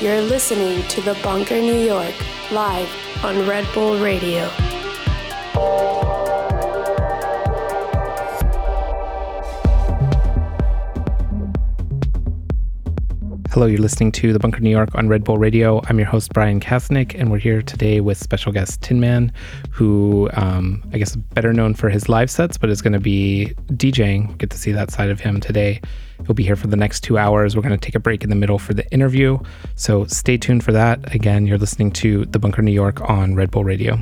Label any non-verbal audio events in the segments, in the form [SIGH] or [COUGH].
You're listening to The Bunker New York, live on Red Bull Radio. Hello, you're listening to The Bunker New York on Red Bull Radio. I'm your host, Bryan Kasenic, and we're here today with special guest Tin Man, who um, I guess is better known for his live sets, but is going to be DJing. Get to see that side of him today. He'll be here for the next two hours. We're going to take a break in the middle for the interview. So stay tuned for that. Again, you're listening to The Bunker New York on Red Bull Radio.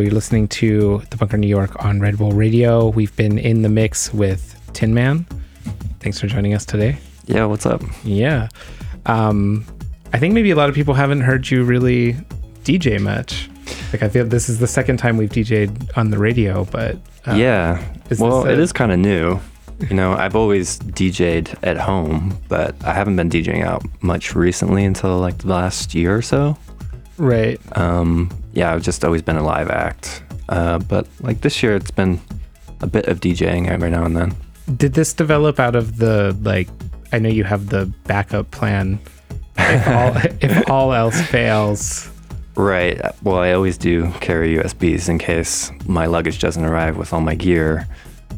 You're listening to The Bunker New York on Red Bull Radio. We've been in the mix with Tin Man. Thanks for joining us today. Yeah, what's up? Yeah. Um, I think maybe a lot of people haven't heard you really DJ much. Like, I feel this is the second time we've DJed on the radio, but. Uh, yeah. well, a- it is kind of new. You know, I've always DJed at home, but I haven't been DJing out much recently until like the last year or so. Right. Um, yeah, I've just always been a live act. Uh, but like this year, it's been a bit of DJing every now and then. Did this develop out of the like? I know you have the backup plan if all [LAUGHS] if all else fails. Right. Well, I always do carry USBs in case my luggage doesn't arrive with all my gear.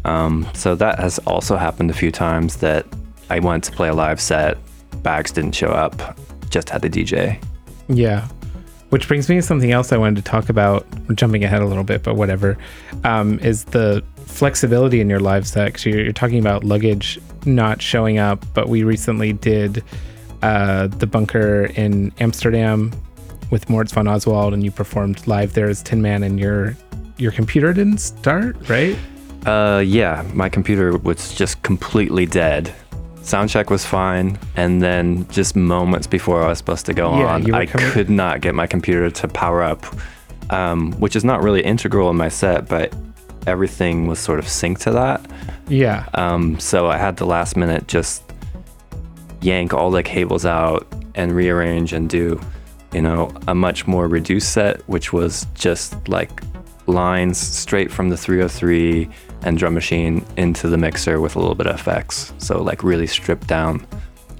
Um, so that has also happened a few times that I went to play a live set, bags didn't show up, just had the DJ. Yeah. Which brings me to something else I wanted to talk about. Jumping ahead a little bit, but whatever. Um, is the flexibility in your live set? Because you're, you're, talking about luggage not showing up, but we recently did uh, the bunker in Amsterdam with Moritz von Oswald, and you performed live there as Tin Man, and your your computer didn't start, right? Uh, yeah, my computer was just completely dead sound check was fine and then just moments before i was supposed to go yeah, on i coming- could not get my computer to power up um, which is not really integral in my set but everything was sort of synced to that. Yeah. Um, so i had the last minute just yank all the cables out and rearrange and do, you know, a much more reduced set, which was just like lines straight from the 303 and drum machine into the mixer with a little bit of effects. So like really stripped down,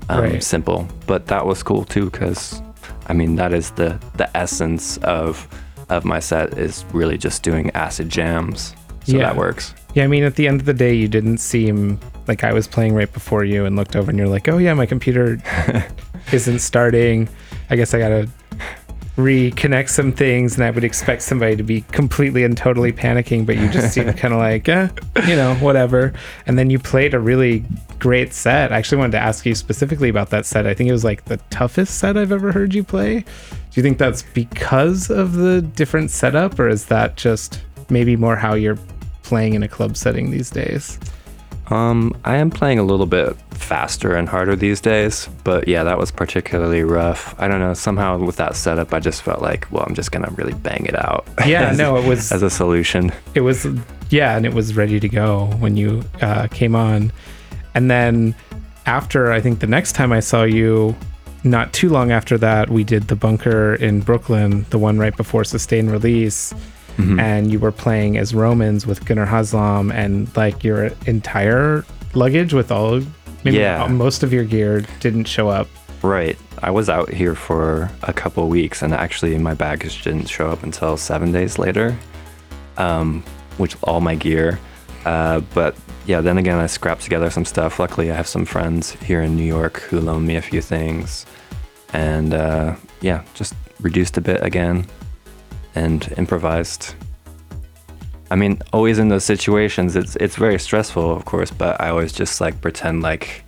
um, right. simple. But that was cool too because, I mean, that is the the essence of of my set is really just doing acid jams. So yeah. that works. Yeah, I mean, at the end of the day, you didn't seem like I was playing right before you and looked over and you're like, oh yeah, my computer [LAUGHS] isn't starting. I guess I gotta reconnect some things and I would expect somebody to be completely and totally panicking, but you just seemed [LAUGHS] kind of like, eh, you know, whatever. And then you played a really great set. I actually wanted to ask you specifically about that set. I think it was like the toughest set I've ever heard you play. Do you think that's because of the different setup or is that just maybe more how you're playing in a club setting these days? Um, I am playing a little bit faster and harder these days, but yeah, that was particularly rough. I don't know, somehow with that setup, I just felt like, well, I'm just gonna really bang it out. [LAUGHS] Yeah, as, no, it was as a solution. It was, yeah, and it was ready to go when you uh, came on, and then after I think the next time I saw you, not too long after that, we did the bunker in Brooklyn, the one right before Sustain Release mm-hmm. and you were playing as Romans with Gunnar Haslam, and like your entire luggage with all, maybe yeah. most of your gear didn't show up. Right. I was out here for a couple weeks, and actually, my baggage didn't show up until seven days later, um, which all my gear. Uh, but yeah, then again, I scrapped together some stuff. Luckily, I have some friends here in New York who loaned me a few things, and uh, yeah, just reduced a bit again and improvised. I mean, always in those situations, it's it's very stressful, of course, but I always just like pretend like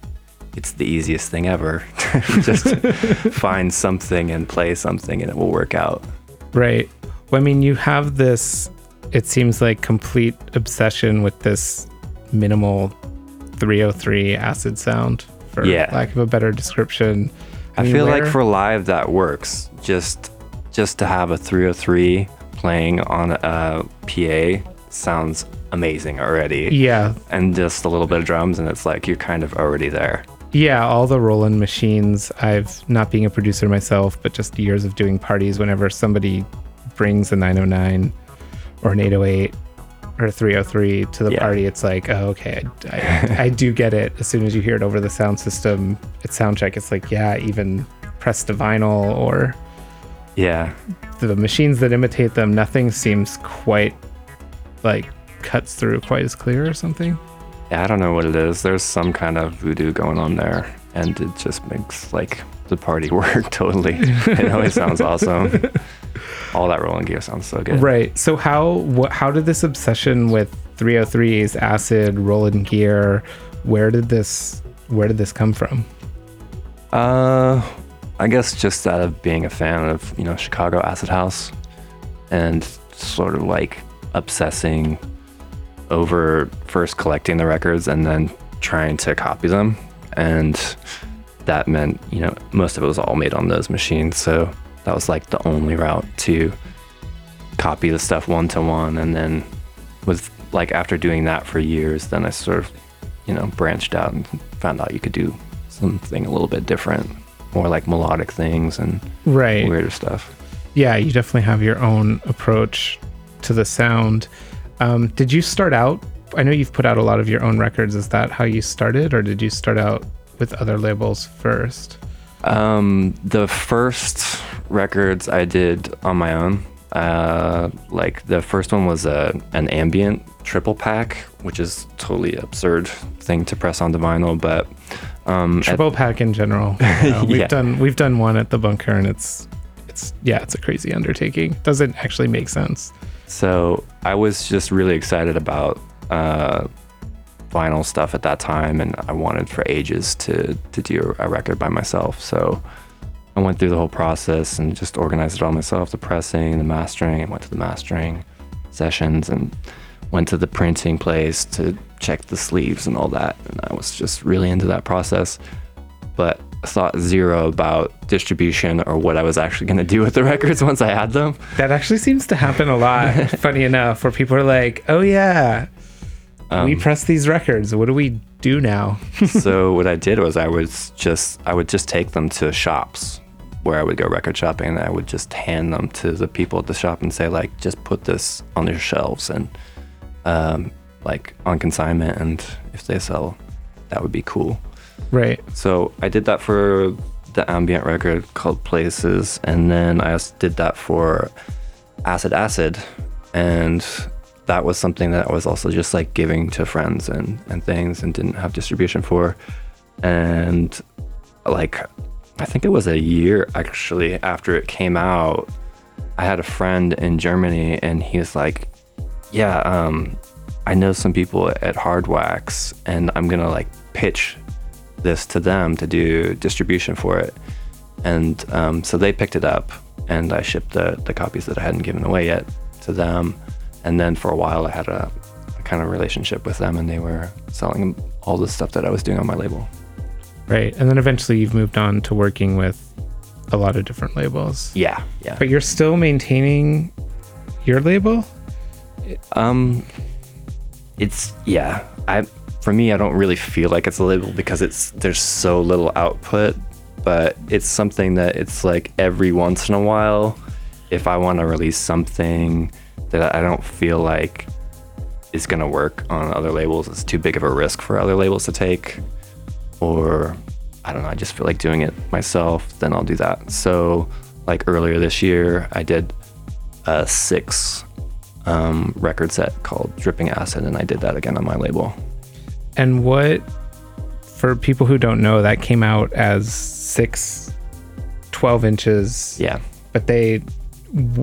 it's the easiest thing ever. [LAUGHS] just [LAUGHS] find something and play something, and it will work out. Right. Well, I mean, you have this. It seems like complete obsession with this minimal 303 acid sound, for yeah. lack of a better description. I, I mean, feel where... like for live that works. Just just to have a 303 playing on a PA sounds amazing already. Yeah. And just a little bit of drums, and it's like you're kind of already there. Yeah, all the Roland machines. I've not being a producer myself, but just years of doing parties. Whenever somebody brings a 909 or an 808 or a 303 to the yeah. party, it's like, oh, okay, I, I, I, do get it. As soon as you hear it over the sound system, it's sound check. It's like, yeah, even press to vinyl or yeah. The machines that imitate them, nothing seems quite like cuts through quite as clear or something. Yeah, I don't know what it is. There's some kind of voodoo going on there, and it just makes like the party [LAUGHS] work totally. it always [LAUGHS] sounds awesome. All that Roland gear sounds so good. Right. So how what how did this obsession with 303s, acid, Roland gear, where did this where did this come from? Uh I guess just out of being a fan of, you know, Chicago Acid House and sort of like obsessing over first collecting the records and then trying to copy them. And that meant, you know, most of it was all made on those machines. So that was like the only route to copy the stuff one to one. And then with like after doing that for years, then I sort of, you know, branched out and found out you could do something a little bit different more like melodic things and right. weirder stuff. Yeah, you definitely have your own approach to the sound. Um, did you start out? I know you've put out a lot of your own records. Is that how you started, or did you start out with other labels first? Um, the first records I did on my own. Uh, like the first one was a an ambient triple pack, which is totally absurd thing to press onto vinyl, but um, triple at, pack in general. You [LAUGHS] know, we've yeah. done we've done one at the bunker, and it's it's yeah, it's a crazy undertaking. Doesn't actually make sense. So I was just really excited about uh, vinyl stuff at that time, and I wanted for ages to to do a record by myself. So I went through the whole process and just organized it all myself: the pressing, the mastering. I went to the mastering sessions and went to the printing place to check the sleeves and all that. And I was just really into that process, but thought zero about distribution or what I was actually going to do with the [LAUGHS] records once I had them. That actually seems to happen a lot, [LAUGHS] funny enough, where people are like, oh, yeah. um, we press these records. What do we do now? [LAUGHS] so what I did was I was just I would just take them to shops where I would go record shopping and I would just hand them to the people at the shop and say like just put this on your shelves and um, like on consignment and if they sell that would be cool. Right. So I did that for the ambient record called Places and then I also did that for Acid Acid and that was something that I was also just like giving to friends and, and things and didn't have distribution for. And like, I think it was a year actually after it came out, I had a friend in Germany and he was like, Yeah, um, I know some people at Hardwax and I'm gonna like pitch this to them to do distribution for it. And um, so they picked it up and I shipped the, the copies that I hadn't given away yet to them and then for a while, I had a, a kind of relationship with them, and they were selling all the stuff that I was doing on my label. Right, and then eventually you've moved on to working with a lot of different labels. Yeah, yeah. But you're still maintaining your label. Um, it's yeah. I for me, I don't really feel like it's a label because it's there's so little output, but it's something that it's like every once in a while, if I want to release something that I don't feel like is going to work on other labels. It's too big of a risk for other labels to take. Or I don't know, I just feel like doing it myself, then I'll do that. So, like earlier this year, I did a six um, record set called Dripping Acid, and I did that again on my label. And what, for people who don't know, that came out as six 12 inches. Yeah. But they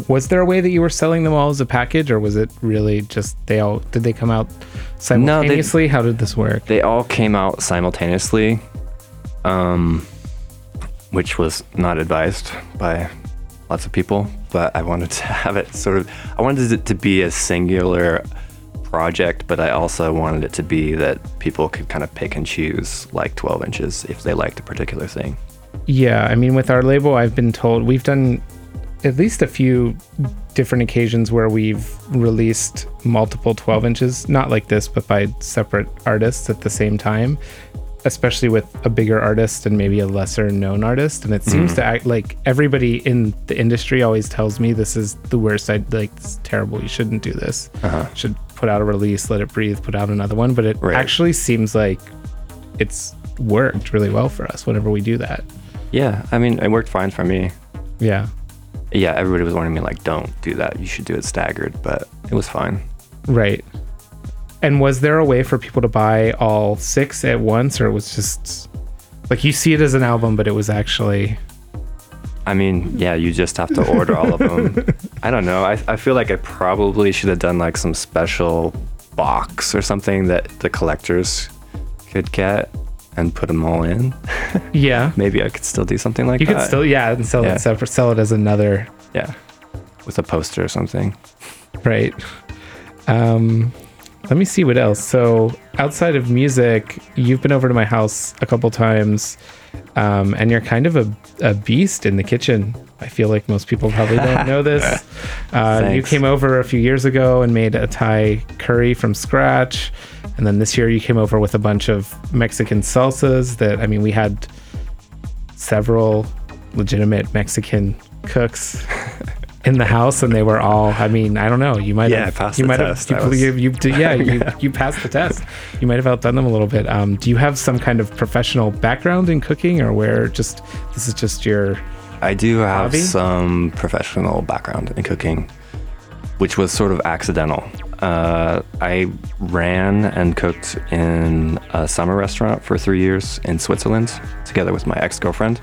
was there a way that you were selling them all as a package or was it really just they all did they come out simultaneously no, they, how did this work they all came out simultaneously um, which was not advised by lots of people but i wanted to have it sort of i wanted it to be a singular project but i also wanted it to be that people could kind of pick and choose like 12 inches if they liked a particular thing. Yeah i mean with our label i've been told we've done at least a few different occasions where we've released multiple 12 inches, not like this, but by separate artists at the same time, especially with a bigger artist and maybe a lesser known artist. And it seems mm. to act like everybody in the industry always tells me this is the worst. I like, it's terrible. You shouldn't do this. Uh-huh. Should put out a release, let it breathe, put out another one. But it right. actually seems like it's worked really well for us whenever we do that. Yeah. I mean, it worked fine for me. Yeah yeah, everybody was warning me like, don't do that. You should do it staggered, but it was fine. Right. And was there a way for people to buy all six at once, or it was just like you see it as an album, but it was actually? I mean, yeah, you just have to order all of them. [LAUGHS] I don't know. I, I feel like I probably should have done like some special box or something that the collectors could get and put them all in. [LAUGHS] yeah. Maybe I could still do something like you that. You could still, yeah, and sell yeah. it separate, sell it as another. Yeah. With a poster or something. Right. Um, let me see what else. So outside of music, you've been over to my house a couple times, um, and you're kind of a, a beast in the kitchen. I feel like most people probably don't [LAUGHS] know this. [LAUGHS] Uh, you came over a few years ago and made a Thai curry from scratch. And then this year you came over with a bunch of Mexican salsas that, I mean, we had several legitimate Mexican cooks [LAUGHS] in the house and they were all i mean i don't know you might yeah, have passed you might test. have you, you, [LAUGHS] you, yeah you, you passed the test you might have outdone them a little bit um, do you have some kind of professional background in cooking or where just this is just your i do have hobby? some professional background in cooking which was sort of accidental uh, I ran and cooked in a summer restaurant for three years in Switzerland together with my ex girlfriend,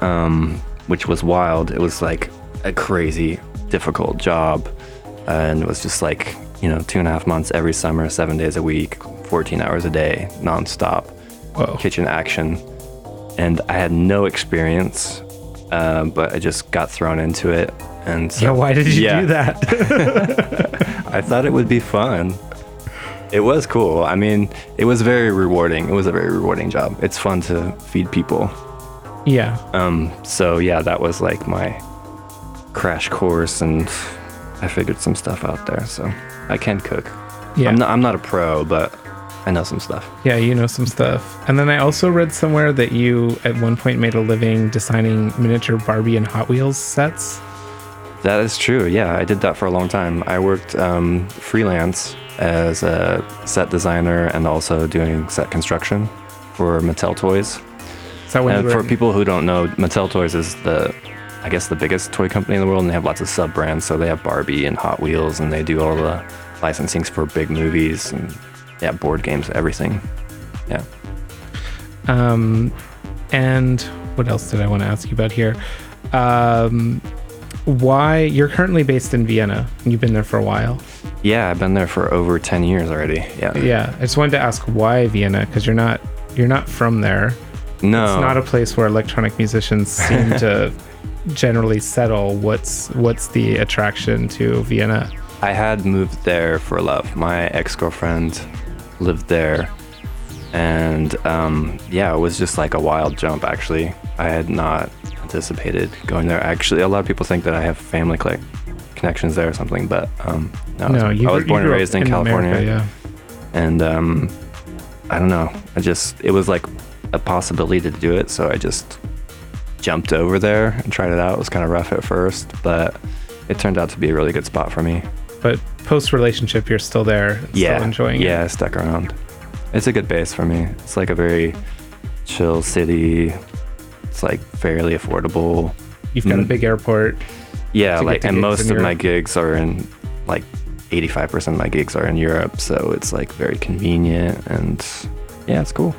um, which was wild. It was like a crazy, difficult job. And it was just like, you know, two and a half months every summer, seven days a week, 14 hours a day, nonstop, Whoa. kitchen action. And I had no experience, uh, but I just got thrown into it. And so, yeah, why did you yeah. do that? [LAUGHS] I thought it would be fun. It was cool. I mean, it was very rewarding. It was a very rewarding job. It's fun to feed people. Yeah. Um. So yeah, that was like my crash course, and I figured some stuff out there. So I can cook. Yeah. I'm not, I'm not a pro, but I know some stuff. Yeah, you know some stuff. And then I also read somewhere that you at one point made a living designing miniature Barbie and Hot Wheels sets. That is true. Yeah, I did that for a long time. I worked um, freelance as a set designer and also doing set construction for Mattel Toys. So and for people who don't know, Mattel Toys is the, I guess, the biggest toy company in the world, and they have lots of sub brands. So they have Barbie and Hot Wheels, and they do all the licensings for big movies and yeah, board games, everything. Yeah. Um, and what else did I want to ask you about here? Um, why you're currently based in Vienna you've been there for a while. Yeah, I've been there for over 10 years already. Yeah. Yeah. I just wanted to ask why Vienna because you're not you're not from there. No. It's not a place where electronic musicians seem [LAUGHS] to generally settle. What's what's the attraction to Vienna? I had moved there for love. My ex-girlfriend lived there and um, yeah, it was just like a wild jump actually. I had not anticipated going there. Actually, a lot of people think that I have family cl- connections there or something, but um, no. no I was, I was born and raised in, in California. America, yeah. And um, I don't know. I just it was like a possibility to do it, so I just jumped over there and tried it out. It was kind of rough at first, but it turned out to be a really good spot for me. But post relationship, you're still there, yeah, still enjoying yeah, it. Yeah, stuck around. It's a good base for me. It's like a very chill city it's like fairly affordable. You've got mm. a big airport. Yeah, like and most of my gigs are in like 85% of my gigs are in Europe, so it's like very convenient and yeah, it's cool.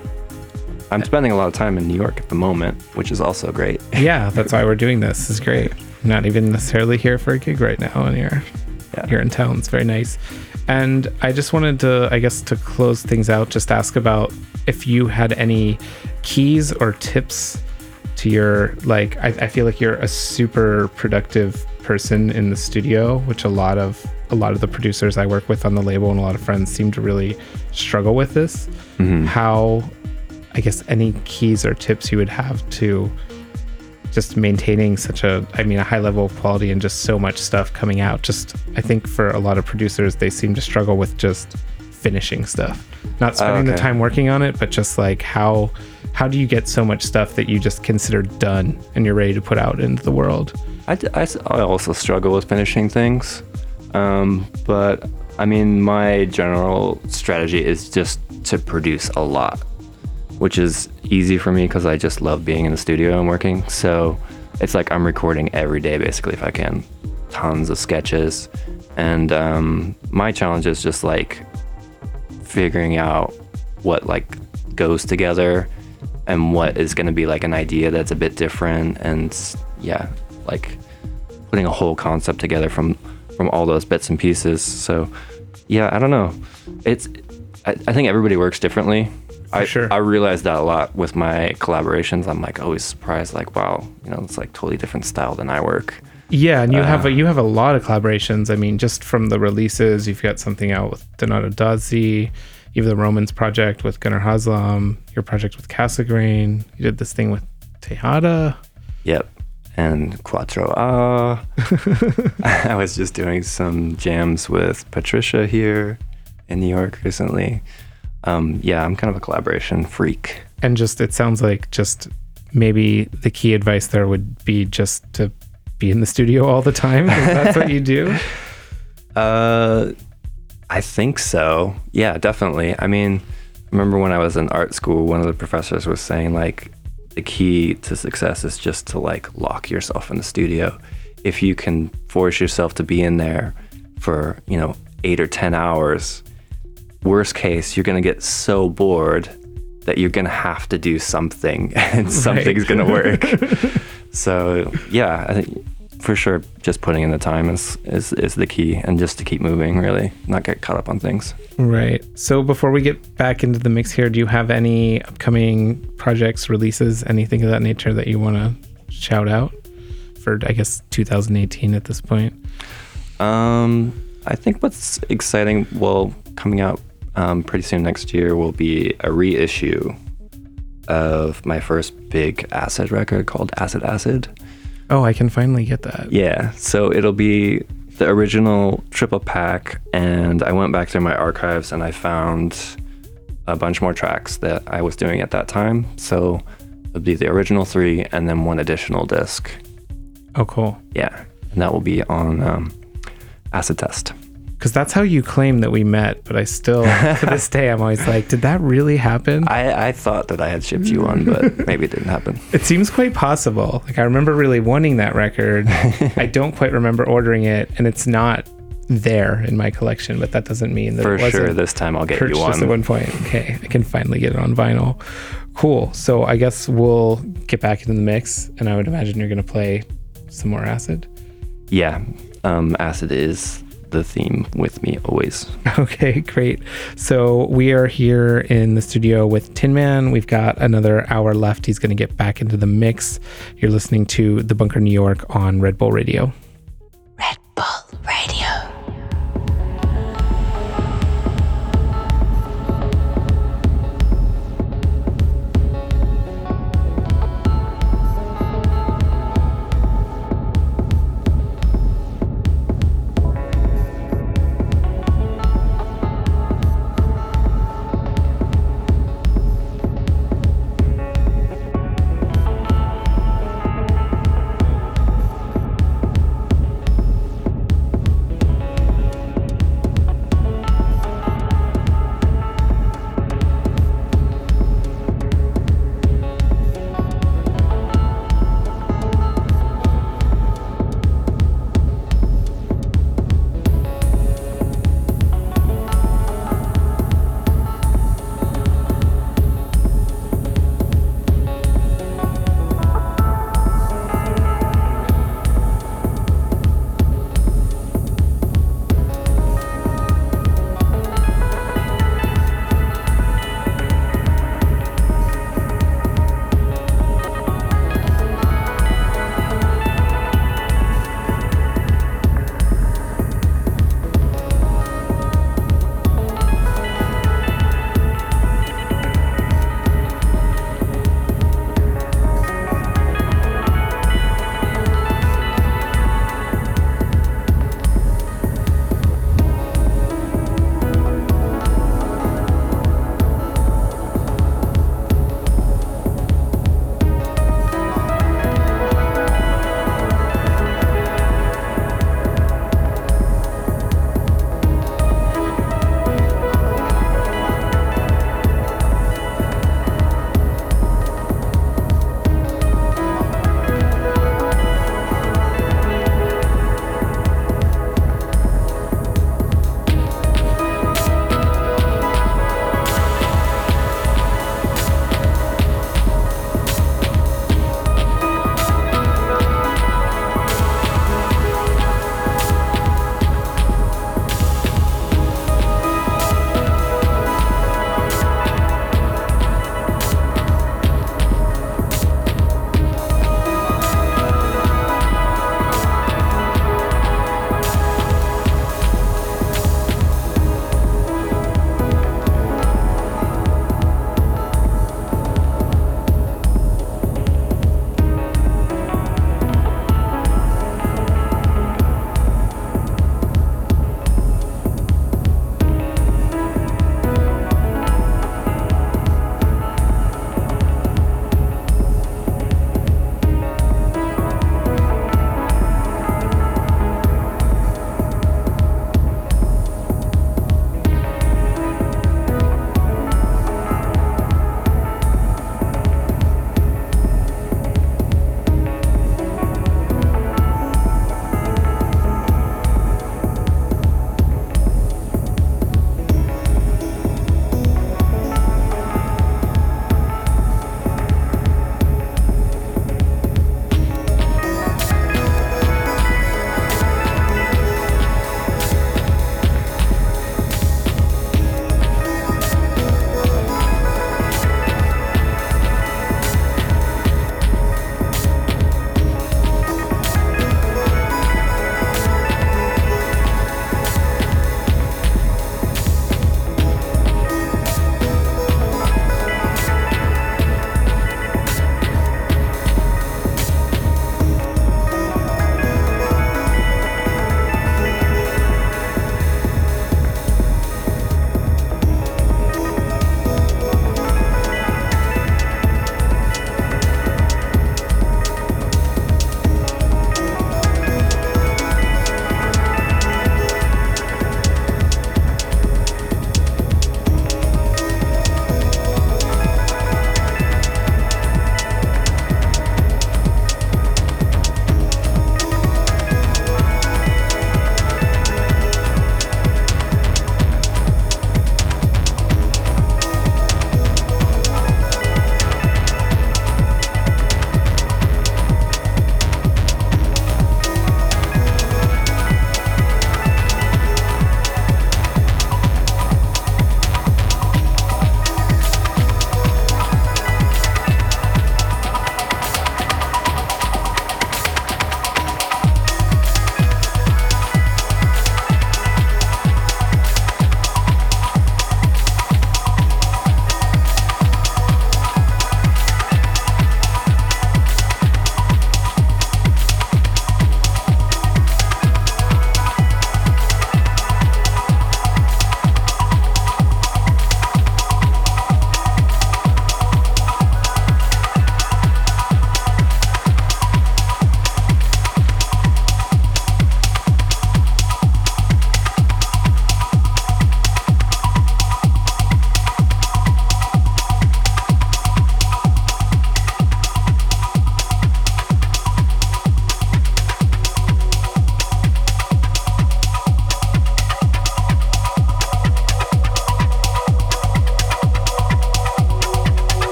I'm spending a lot of time in New York at the moment, which is also great. yeah, that's why we're doing this. It's great. I'm not even necessarily here for a gig right now, and you're yeah. here in town. It's very nice. And I just wanted to, I guess, to close things out, just ask about if you had any keys or tips to your like I, I feel like you're a super productive person in the studio which a lot of a lot of the producers i work with on the label and a lot of friends seem to really struggle with this mm-hmm. how i guess any keys or tips you would have to just maintaining such a i mean a high level of quality and just so much stuff coming out just i think for a lot of producers they seem to struggle with just finishing stuff not spending oh, okay. the time working on it but just like how how do you get so much stuff that you just consider done and you're ready to put out into the world? I, I, I also struggle with finishing things. Um, but I mean, my general strategy is just to produce a lot, which is easy for me because I just love being in the studio and working. So it's like I'm recording every day basically if I can, tons of sketches. And um, my challenge is just like figuring out what like goes together and what is going to be like an idea that's a bit different and yeah like putting a whole concept together from from all those bits and pieces so yeah i don't know it's i, I think everybody works differently I, sure. I realized that a lot with my collaborations. I'm like always surprised, like, wow, you know, it's like totally different style than I work. Yeah, and you uh, have a, you have a lot of collaborations. I mean, just from the releases, you've got something out with Donato Dozzy, you have the Romans project with Gunnar Haslam, your project with Cassegrain. You did this thing with Tejada. Yep. And Quattro Ah. [LAUGHS] I was just doing some jams with Patricia here in New York recently. Um, yeah, I'm kind of a collaboration freak. And just, it sounds like just maybe the key advice there would be just to be in the studio all the time. that's what you do. [LAUGHS] Uh, I think so. Yeah, definitely. I mean, remember when I was in art school, one of the professors was saying like the key to success is just to like lock yourself in the studio. If you can force yourself to be in there for, you know, 8 or 10 hours, worst case, you're going to get so bored that you're going to have to do something [LAUGHS] and something's right. going to work. [LAUGHS] so, yeah, I think for sure, just putting in the time is, is is the key, and just to keep moving, really, not get caught up on things. Right. So before we get back into the mix here, do you have any upcoming projects, releases, anything of that nature that you want to shout out for? I guess 2018 at this point. Um, I think what's exciting, well, coming out um, pretty soon next year, will be a reissue of my first big acid record called Acid Acid. Oh, I can finally get that. Yeah. So it'll be the original triple pack, and I went back through my archives and I found a bunch more tracks that I was doing at that time. So it'll be the original three and then one additional disc. Oh, cool. Yeah. And that will be on um, Acid Test. Because that's how you claim that we met, but I still, to this day, I'm always like, did that really happen? I, I thought that I had shipped you one, but [LAUGHS] maybe it didn't happen. It seems quite possible. Like, I remember really wanting that record. [LAUGHS] I don't quite remember ordering it, and it's not there in my collection, but that doesn't mean that for it wasn't sure this time I'll get you one. at one point. Okay, I can finally get it on vinyl. Cool. So I guess we'll get back into the mix, and I would imagine you're going to play some more acid. Yeah, um, acid is the theme with me always. [LAUGHS] Okay, great. So we are here in the studio with Tin Man. We've got another hour left. He's going to get back into the mix. You're listening to The Bunker New York on Red Bull Radio. Red Bull Radio.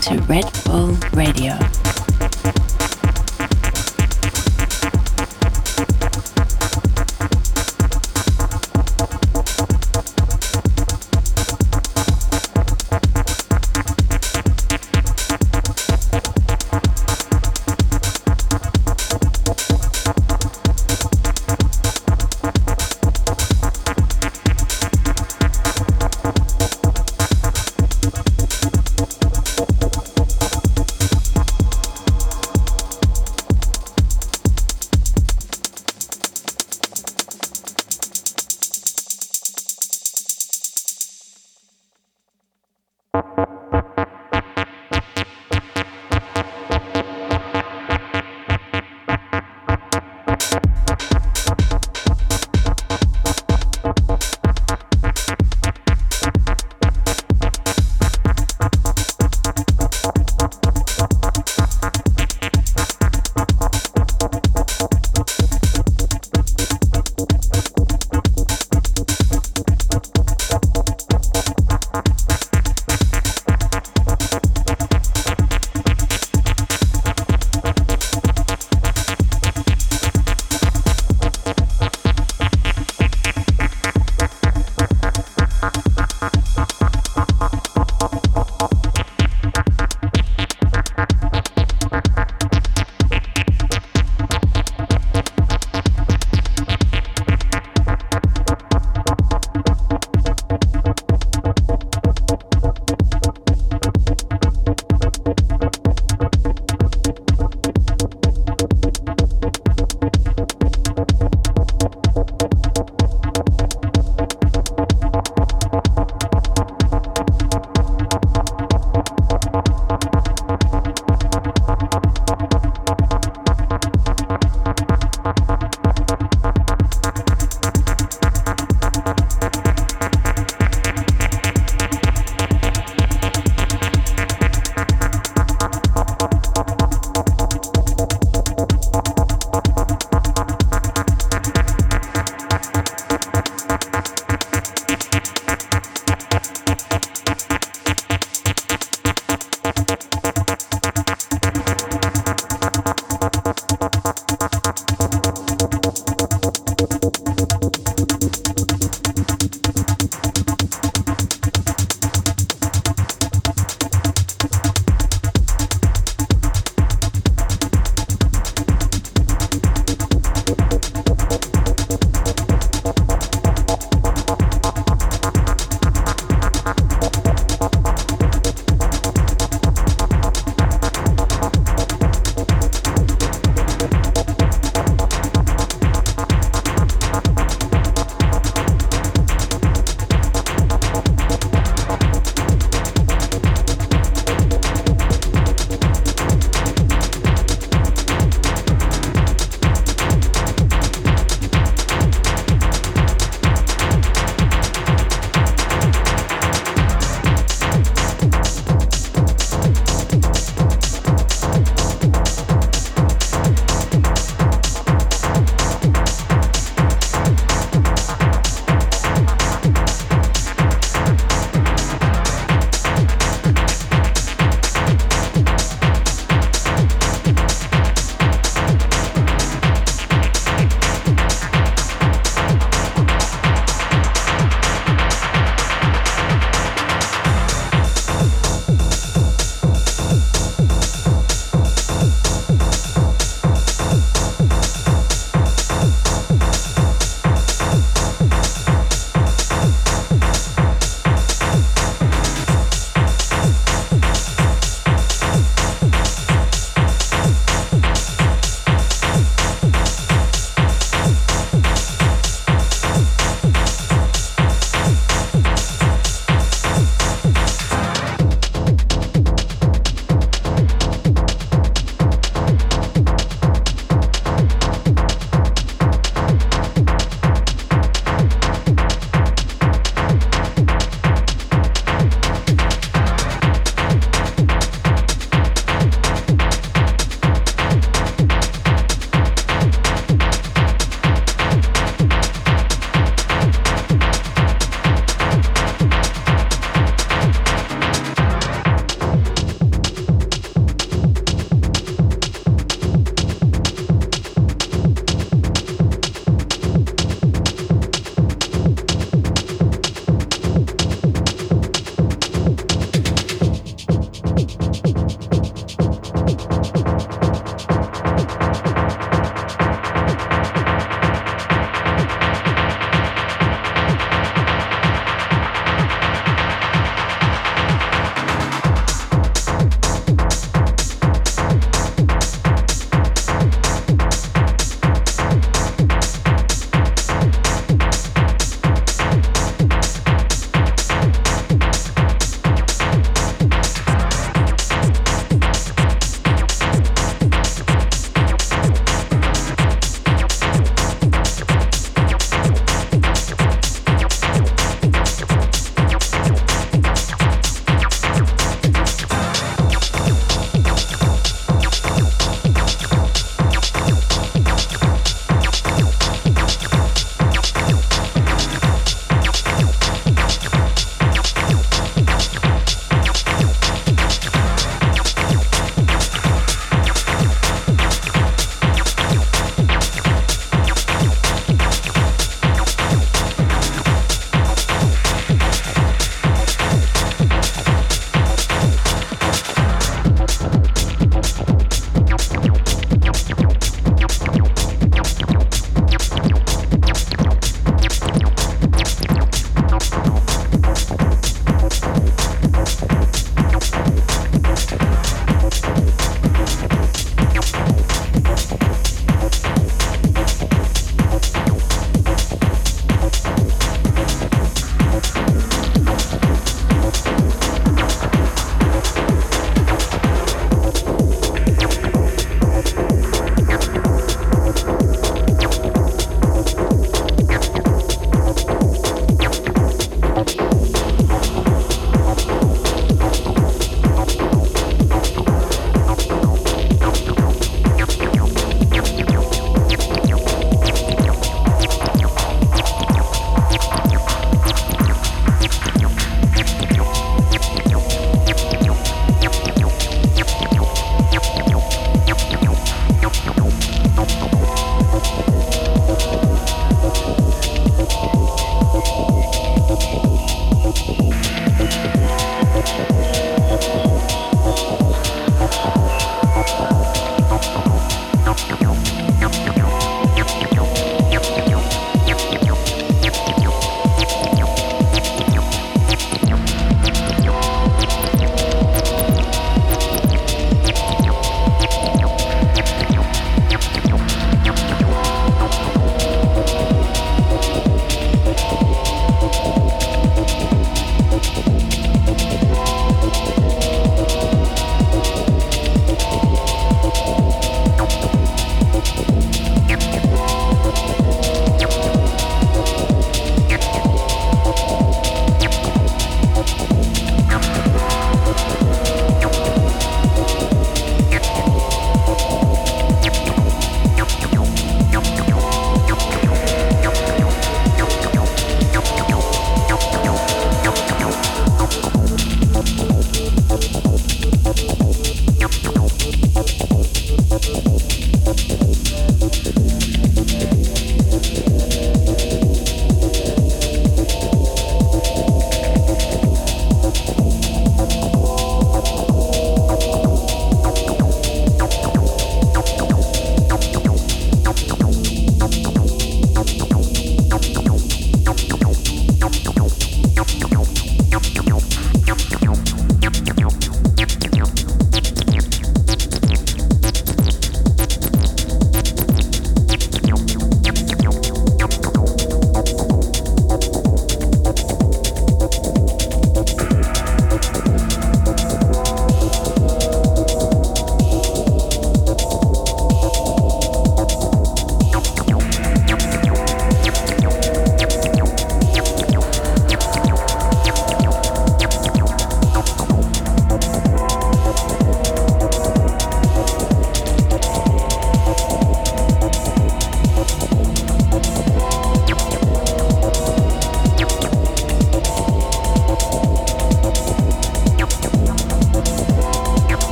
To Red Bull Radio.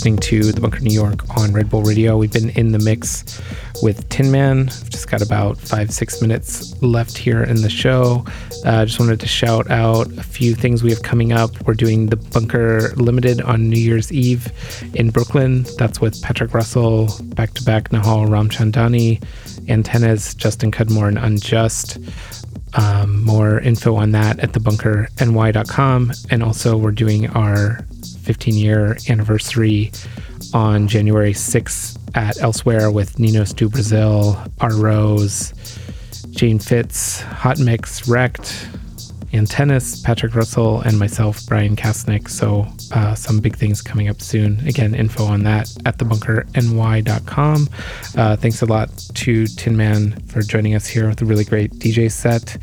listening to The Bunker New York on Red Bull Radio. We've been in the mix with Tin Man. We've just got about five, six minutes left here in the show. I uh, just wanted to shout out a few things we have coming up. We're doing the Bunker Limited on New Year's Eve in Brooklyn. That's with Patrick Russell, back to back Nahal Ramchandani, Antennas, Justin Cudmore, and Unjust. Um, more info on that at thebunkerny.com. And also, we're doing our 15 year anniversary on January 6th at Elsewhere with Niños Du Brasil, R Rose, Jane Fitz, Hot Mix, Wrecked, Antennas, Patrick Russell, and myself, Bryan Kasenic. So, uh, some big things coming up soon. Again, info on that at thebunkerny.com. Uh, thanks a lot to Tin Man for joining us here with a really great DJ set.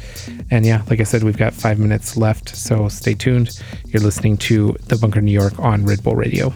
And yeah, like I said, we've got five minutes left, so stay tuned. You're listening to The Bunker New York on Red Bull Radio.